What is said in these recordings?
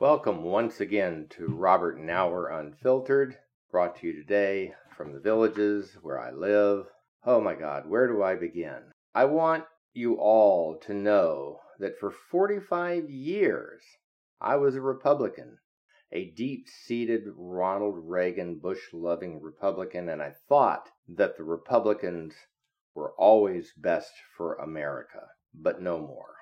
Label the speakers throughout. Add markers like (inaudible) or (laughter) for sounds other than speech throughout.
Speaker 1: Welcome once again to Robert Nauer Unfiltered, brought to you today from the villages where I live. Oh my God, where do I begin? I want you all to know that for 45 years I was a Republican, a deep seated Ronald Reagan Bush loving Republican, and I thought that the Republicans were always best for America, but no more.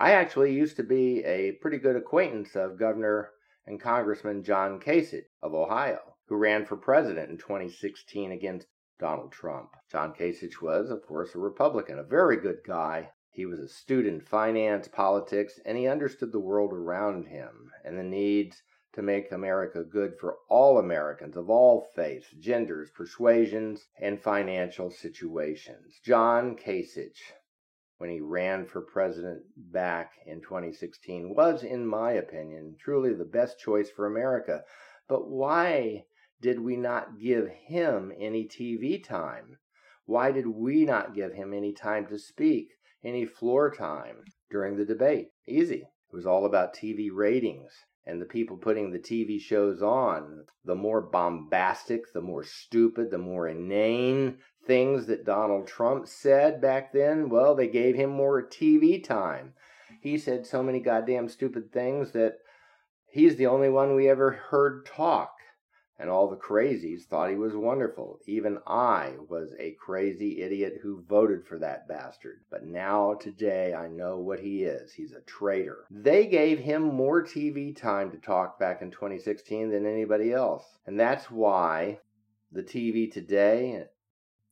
Speaker 1: I actually used to be a pretty good acquaintance of Governor and Congressman John Kasich of Ohio, who ran for president in 2016 against Donald Trump. John Kasich was, of course, a Republican, a very good guy. He was astute in finance, politics, and he understood the world around him and the needs to make America good for all Americans of all faiths, genders, persuasions, and financial situations. John Kasich when he ran for president back in 2016 was, in my opinion, truly the best choice for America. But why did we not give him any TV time? Why did we not give him any time to speak, any floor time during the debate? Easy. It was all about TV ratings and the people putting the TV shows on. The more bombastic, the more stupid, the more inane things that Donald Trump said back then, well, they gave him more TV time. He said so many goddamn stupid things that he's the only one we ever heard talk. And all the crazies thought he was wonderful. Even I was a crazy idiot who voted for that bastard. But now, today, I know what he is. He's a traitor. They gave him more TV time to talk back in 2016 than anybody else. And that's why the TV today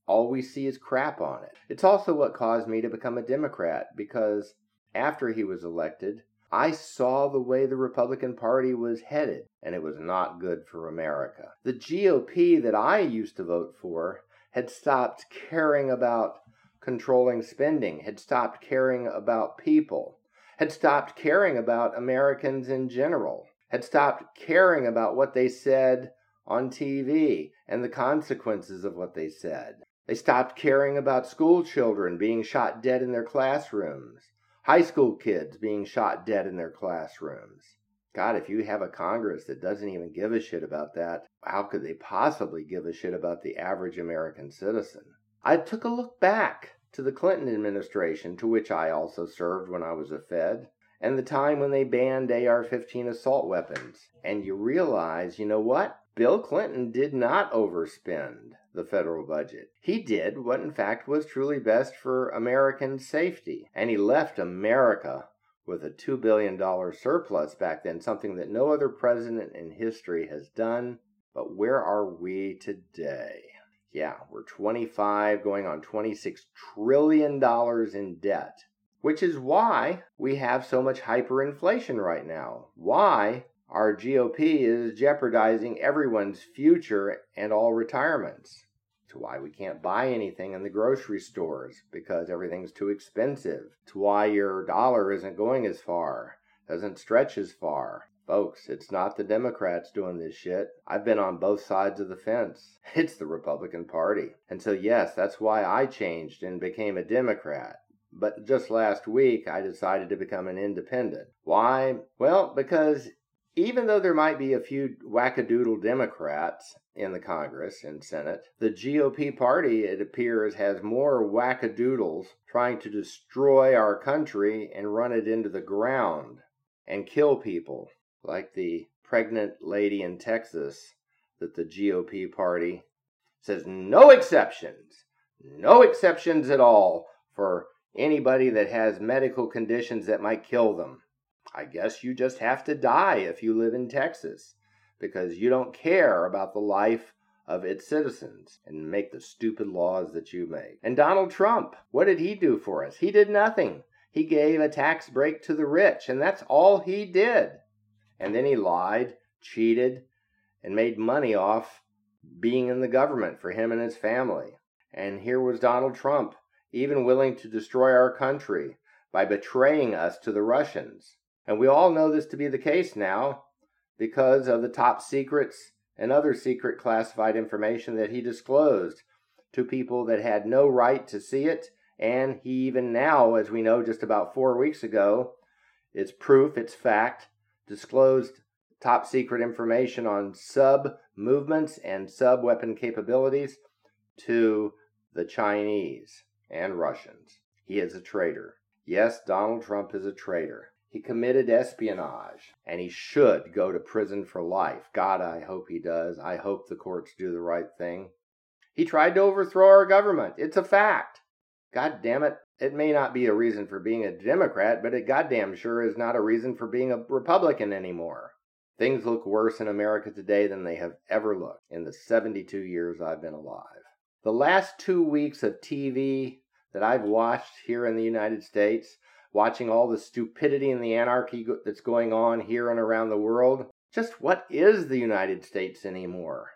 Speaker 1: all we see is crap on it. It's also what caused me to become a Democrat because after he was elected, I saw the way the Republican Party was headed, and it was not good for America. The GOP that I used to vote for had stopped caring about controlling spending, had stopped caring about people, had stopped caring about Americans in general, had stopped caring about what they said on TV and the consequences of what they said. They stopped caring about school children being shot dead in their classrooms, high school kids being shot dead in their classrooms. God, if you have a Congress that doesn't even give a shit about that, how could they possibly give a shit about the average American citizen? I took a look back to the Clinton administration, to which I also served when I was a Fed, and the time when they banned AR 15 assault weapons. And you realize, you know what? Bill Clinton did not overspend the federal budget. He did what, in fact, was truly best for American safety, and he left America with a $2 billion surplus back then, something that no other president in history has done. But where are we today? Yeah, we're 25 going on 26 trillion dollars in debt, which is why we have so much hyperinflation right now. Why our GOP is jeopardizing everyone's future and all retirements. Why we can't buy anything in the grocery stores because everything's too expensive. To why your dollar isn't going as far, doesn't stretch as far. Folks, it's not the Democrats doing this shit. I've been on both sides of the fence. (laughs) It's the Republican Party. And so, yes, that's why I changed and became a Democrat. But just last week, I decided to become an independent. Why? Well, because even though there might be a few wackadoodle Democrats in the Congress and Senate, the GOP party, it appears, has more wackadoodles trying to destroy our country and run it into the ground and kill people, like the pregnant lady in Texas that the GOP party says no exceptions, no exceptions at all for anybody that has medical conditions that might kill them. I guess you just have to die if you live in Texas because you don't care about the life of its citizens and make the stupid laws that you make. And Donald Trump, what did he do for us? He did nothing. He gave a tax break to the rich, and that's all he did. And then he lied, cheated, and made money off being in the government for him and his family. And here was Donald Trump, even willing to destroy our country by betraying us to the Russians. And we all know this to be the case now because of the top secrets and other secret classified information that he disclosed to people that had no right to see it. And he even now, as we know just about four weeks ago, it's proof, it's fact, disclosed top secret information on sub movements and sub weapon capabilities to the Chinese and Russians. He is a traitor. Yes, Donald Trump is a traitor. He committed espionage and he should go to prison for life. God, I hope he does. I hope the courts do the right thing. He tried to overthrow our government. It's a fact. God damn it. It may not be a reason for being a Democrat, but it goddamn sure is not a reason for being a Republican anymore. Things look worse in America today than they have ever looked in the 72 years I've been alive. The last two weeks of TV that I've watched here in the United States, watching all the stupidity and the anarchy that's going on here and around the world, just what is the United States anymore?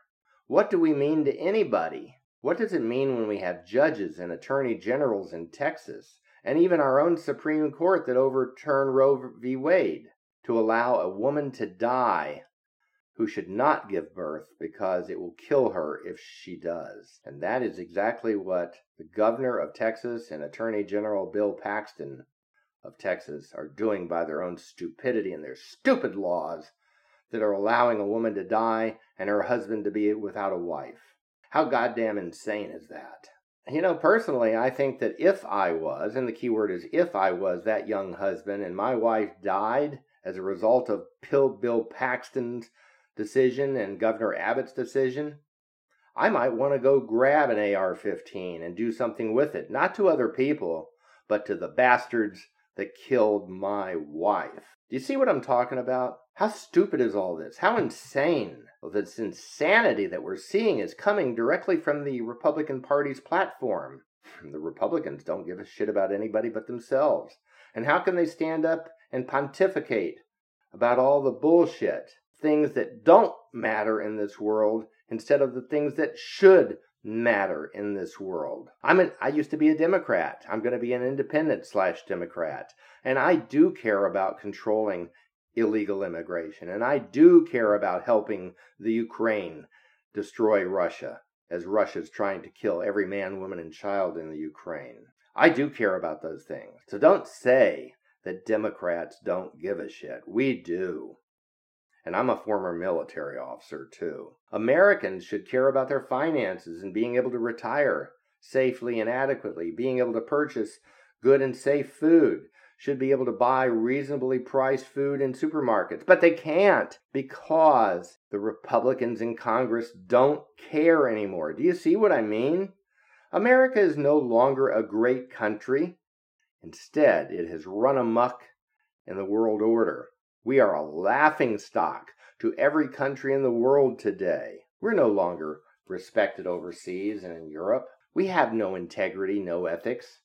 Speaker 1: What do we mean to anybody? What does it mean when we have judges and attorney generals in Texas, and even our own Supreme Court that overturned Roe v. Wade, to allow a woman to die who should not give birth because it will kill her if she does? And that is exactly what the governor of Texas and Attorney General Bill Paxton of Texas are doing by their own stupidity and their stupid laws that are allowing a woman to die and her husband to be without a wife. How goddamn insane is that? You know, personally, I think that if I was, and the key word is if I was that young husband and my wife died as a result of Pill Bill Paxton's decision and Governor Abbott's decision, I might want to go grab an AR 15 and do something with it, not to other people, but to the bastards that killed my wife. Do you see what I'm talking about? How stupid is all this? How insane? Well, this insanity that we're seeing is coming directly from the Republican Party's platform. The Republicans don't give a shit about anybody but themselves. And how can they stand up and pontificate about all the bullshit, things that don't matter in this world, instead of the things that should matter in this world? I'm an, I used to be a Democrat. I'm going to be an independent slash Democrat. And I do care about controlling illegal immigration. And I do care about helping the Ukraine destroy Russia as Russia's trying to kill every man, woman, and child in the Ukraine. I do care about those things. So don't say that Democrats don't give a shit. We do. And I'm a former military officer too. Americans should care about their finances and being able to retire safely and adequately, being able to purchase good and safe food, should be able to buy reasonably priced food in supermarkets, but they can't because the Republicans in Congress don't care anymore. Do you see what I mean? America is no longer a great country. Instead, it has run amuck in the world order. We are a laughing stock to every country in the world today. We're no longer respected overseas and in Europe. We have no integrity, no ethics.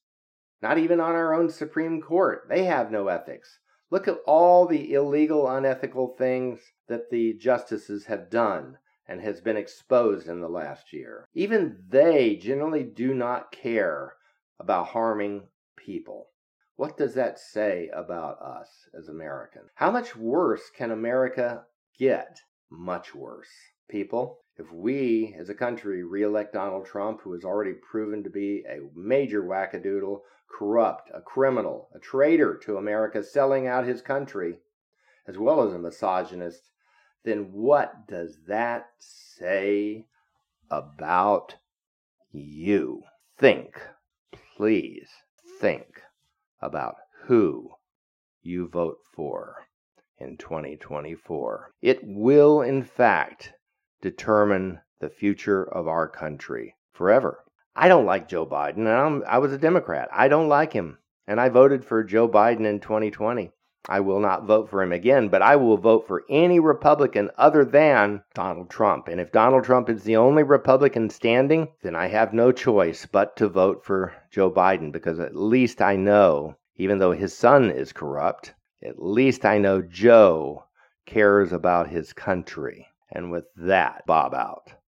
Speaker 1: Not even on our own Supreme Court. They have no ethics. Look at all the illegal, unethical things that the justices have done and has been exposed in the last year. Even they generally do not care about harming people. What does that say about us as Americans? How much worse can America get? Much worse. People, if we as a country re-elect Donald Trump, who has already proven to be a major wackadoodle, corrupt, a criminal, a traitor to America, selling out his country, as well as a misogynist, then what does that say about you? Think, please think about who you vote for in 2024. It will, in fact, determine the future of our country forever. I don't like Joe Biden, I was a Democrat. I don't like him, and I voted for Joe Biden in 2020. I will not vote for him again, but I will vote for any Republican other than Donald Trump. And if Donald Trump is the only Republican standing, then I have no choice but to vote for Joe Biden because at least I know, even though his son is corrupt, at least I know Joe cares about his country. And with that, Bob out.